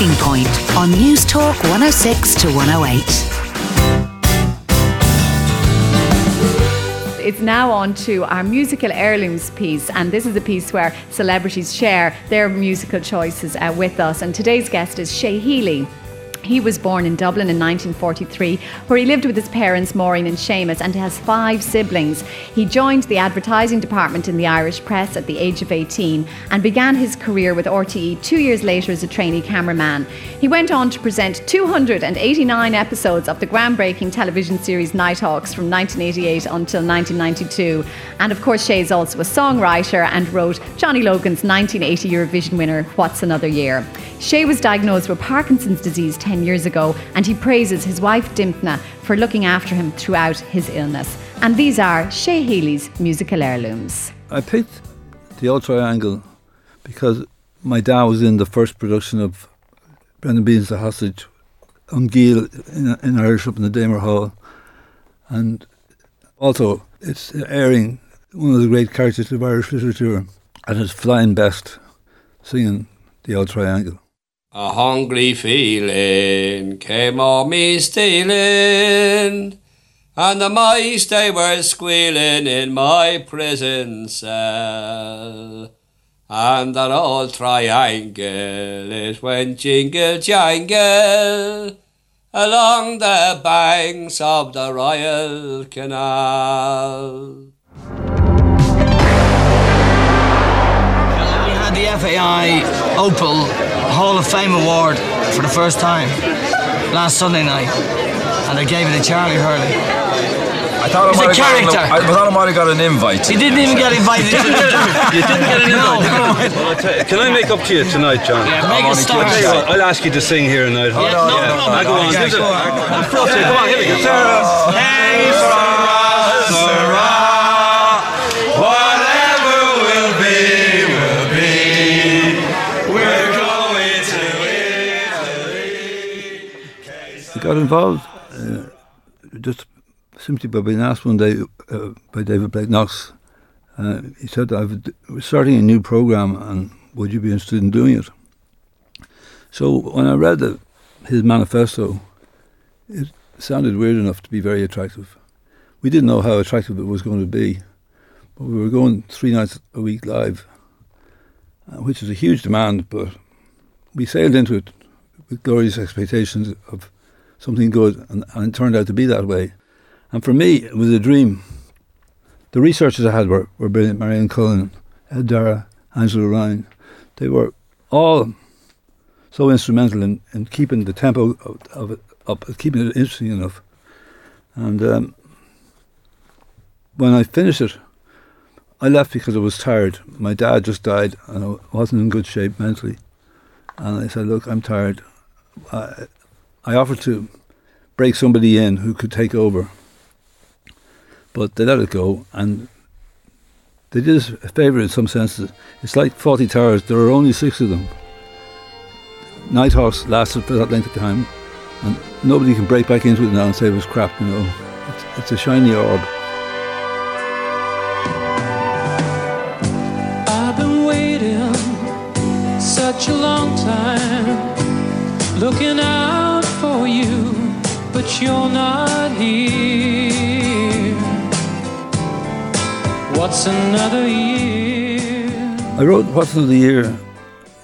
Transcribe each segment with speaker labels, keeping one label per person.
Speaker 1: Talking Point on Newstalk 106 to 108.
Speaker 2: It's now on to our musical heirlooms piece, and this is a piece where celebrities share their musical choices uh, with us. And today's guest is Shay Healy. He was born in Dublin in 1943, where he lived with his parents, Maureen and Seamus, and has five siblings. He joined the advertising department in the Irish press at the age of 18 and began his career with RTE two years later as a trainee cameraman. He went on to present 289 episodes of the groundbreaking television series Nighthawks from 1988 until 1992. And of course, Shay is also a songwriter and wrote Johnny Logan's 1980 Eurovision winner, What's Another Year. Shay was diagnosed with Parkinson's disease 10 years ago, and he praises his wife Dympna for looking after him throughout his illness. And these are Shay Healy's musical heirlooms.
Speaker 3: I picked the Old Triangle because my dad was in the first production of Brendan Behan's The Hostage An Giall in, in Irish up in the Damer Hall. And also, it's airing one of the great characters of Irish literature at his flying best, singing the Old Triangle.
Speaker 4: A hungry feeling came on me stealing, and the mice they were squealing in my prison cell. And that old triangle it went jingle jangle along the banks of the Royal Canal.
Speaker 5: We had the FAI Opel Hall of Fame Award for the first time last Sunday night, and I gave it to Charlie Hurley.
Speaker 6: I thought
Speaker 5: He's
Speaker 6: I
Speaker 5: a
Speaker 6: might have
Speaker 5: character.
Speaker 6: got an, I thought I might have got an invite.
Speaker 5: He didn't even get invited.
Speaker 7: You didn't get an
Speaker 5: No.
Speaker 7: invite. Well, I you- Can I make up to you tonight, John?
Speaker 5: Yeah, make
Speaker 6: I'm
Speaker 5: a
Speaker 6: only
Speaker 5: star.
Speaker 7: I'll you what, I'll ask you to sing here tonight.
Speaker 5: Yeah, no
Speaker 7: yeah.
Speaker 5: problem.
Speaker 7: I'll go on.
Speaker 5: Okay,
Speaker 7: Listen.
Speaker 5: go on.
Speaker 7: Of course, yeah, come on, here we go. Sarah.
Speaker 6: Hey, Sarah, Sarah,
Speaker 3: got involved uh, just simply by being asked one day uh, by David Blake Knox. Uh, he said, I was starting a new program and would you be interested in doing it? So when I read the, his manifesto, it sounded weird enough to be very attractive. We didn't know how attractive it was going to be, but we were going three nights a week live, uh, which is a huge demand, but we sailed into it with glorious expectations of something good, and, and it turned out to be that way. And for me, it was a dream. The researchers I had were, were brilliant. Marianne Cullen, Ed Dara, Angela Ryan. They were all so instrumental in, in keeping the tempo of, of it up, keeping it interesting enough. And um, when I finished it, I left because I was tired. My dad just died, and I wasn't in good shape mentally. And I said, "Look, I'm tired. I, I offered to break somebody in who could take over, but they let it go, and they did us a favour in some senses. It's like Fawlty Towers. There are only six of them. Nighthawks lasted for that length of time, and nobody can break back into it now and say it was crap. You know, it's, it's a shiny orb.
Speaker 8: I've been waiting such a long time, looking out but you're not here. What's another year?
Speaker 3: I wrote What's Another Year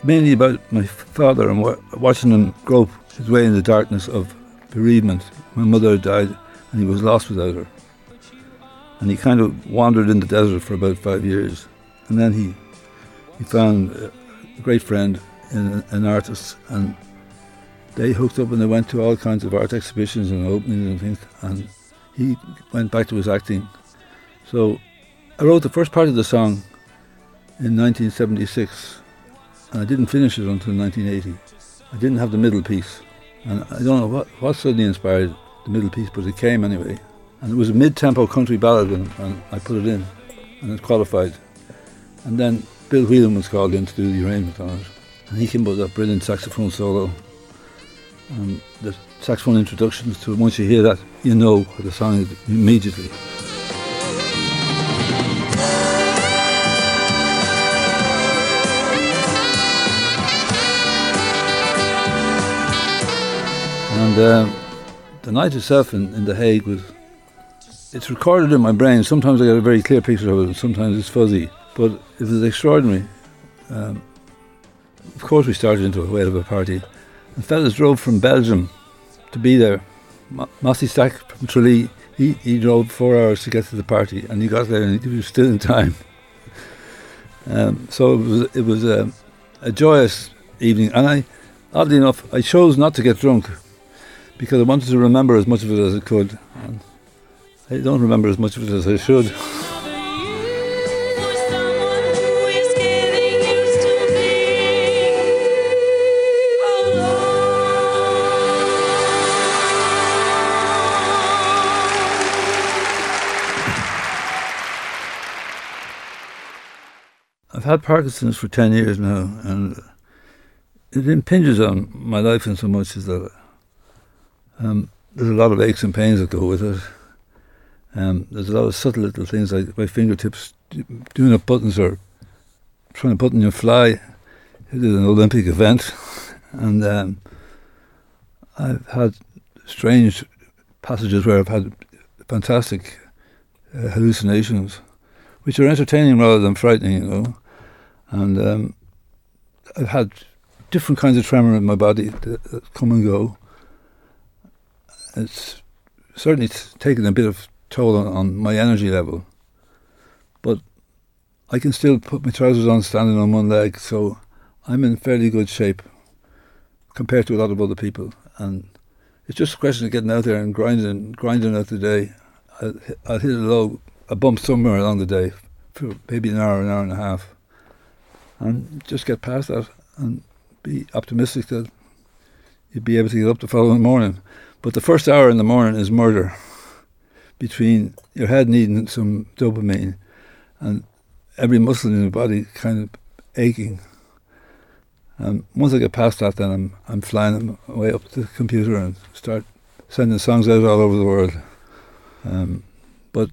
Speaker 3: mainly about my father and watching him grope his way in the darkness of bereavement. My mother died and he was lost without her. And he kind of wandered in the desert for about five years. And then he, he found a great friend in an artist and they hooked up and they went to all kinds of art exhibitions and openings and things. And he went back to his acting. So I wrote the first part of the song in 1976, and I didn't finish it until 1980. I didn't have the middle piece, and I don't know what, what suddenly inspired the middle piece, but it came anyway. And it was a mid-tempo country ballad, and, and I put it in, and it qualified. And then Bill Whelan was called in to do the arrangement on it, and he came up with that brilliant saxophone solo. And the saxophone introductions to it, once you hear that, you know the song immediately. And um, the night itself in, in The Hague was, it's recorded in my brain. Sometimes I get a very clear picture of it, and sometimes it's fuzzy. But it was extraordinary. Um, of course, we started into a whale of a party. And fellas drove from Belgium to be there. Mossy Stack from Tralee, he, he drove four hours to get to the party, and he got there and he was still in time. Um, so it was, it was a, a joyous evening, and I, oddly enough, I chose not to get drunk because I wanted to remember as much of it as I could. And I don't remember as much of it as I should. Had Parkinson's for 10 years now, and it impinges on my life in so much as that um, there's a lot of aches and pains that go with it. Um, there's a lot of subtle little things like my fingertips doing up buttons or trying to button your fly. It is an Olympic event, and um, I've had strange passages where I've had fantastic uh, hallucinations, which are entertaining rather than frightening, you know. And um, I've had different kinds of tremor in my body that, come and go. It's certainly taken a bit of toll on, on my energy level, but I can still put my trousers on standing on one leg, so I'm in fairly good shape compared to a lot of other people. And it's just a question of getting out there and grinding, grinding out the day. I'll, I'll hit a low, a bump somewhere along the day for maybe an hour, an hour and a half, and just get past that and be optimistic that you'll be able to get up the following morning. But the first hour in the morning is murder between your head needing some dopamine and every muscle in your body kind of aching. And once I get past that, then I'm I'm flying away up to the computer and start sending songs out all over the world. Um, but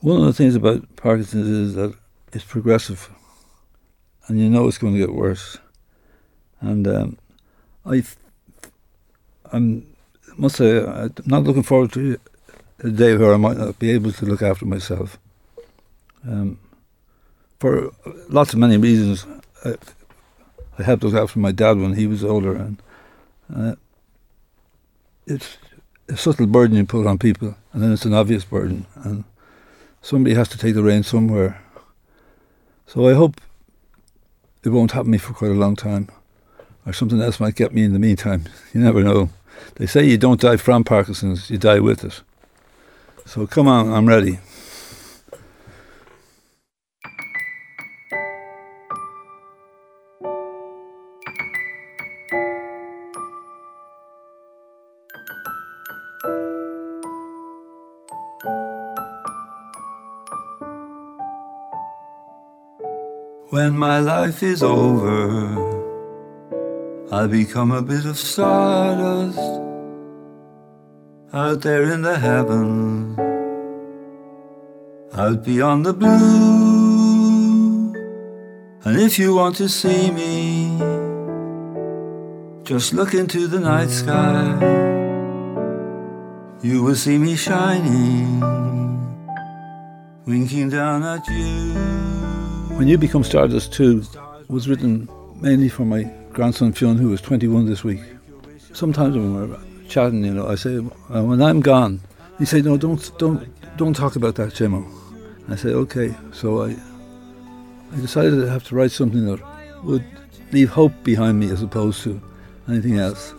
Speaker 3: one of the things about Parkinson's is that it's progressive, and you know it's going to get worse. And um, I, I'm must say I'm not looking forward to a day where I might not be able to look after myself. Um, for lots of many reasons, I, I helped look after my dad when he was older, and uh, it's a subtle burden you put on people, and then it's an obvious burden, and somebody has to take the reins somewhere. So I hope it won't happen to me for quite a long time, or something else might get me in the meantime. You never know. They say you don't die from Parkinson's, you die with it. So come on, I'm ready. When my life is over, I'll become a bit of stardust out there in the heavens, out beyond the blue. And if you want to see me, just look into the night sky. You will see me shining, winking down at you. When You Become Stardust 2 was written mainly for my grandson Fionn, who was 21 this week. Sometimes when we're chatting, you know, I say, uh, when I'm gone, he say, no, don't, don't, don't talk about that, Jimmo. I say, okay. So I, I decided to have to write something that would leave hope behind me as opposed to anything else.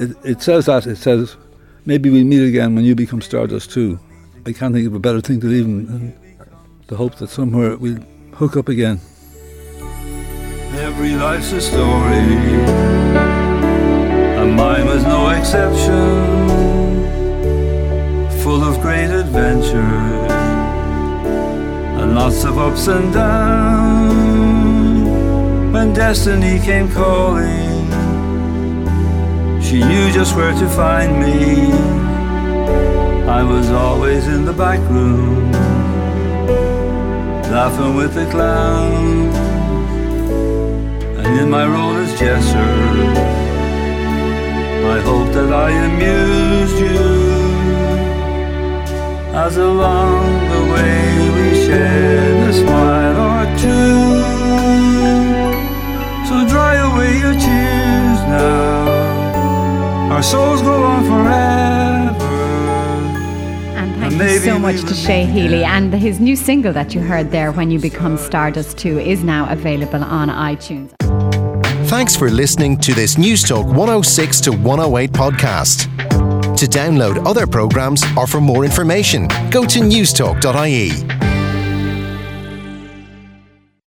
Speaker 3: It, it says that, it says, maybe we'll meet again when you become Stardust too. I can't think of a better thing to leave him than the hope that somewhere we'll hook up again. Every life's a story, and mine was no exception. Full of great adventures, and lots of ups and downs. When destiny came calling, she knew just where to find me. I was always in the back room, laughing with the clown. And in my role as jester, I hope that I amused you. As along the way we shared a smile or two. So dry away your tears now. Our souls go on forever maybe
Speaker 2: so much to Shay Healy. And his new single that you heard there, When You Become Stardust 2, is now available on iTunes.
Speaker 9: Thanks for listening to this Newstalk 106 to 108 podcast. To download other programs or for more information, go to newstalk.ie.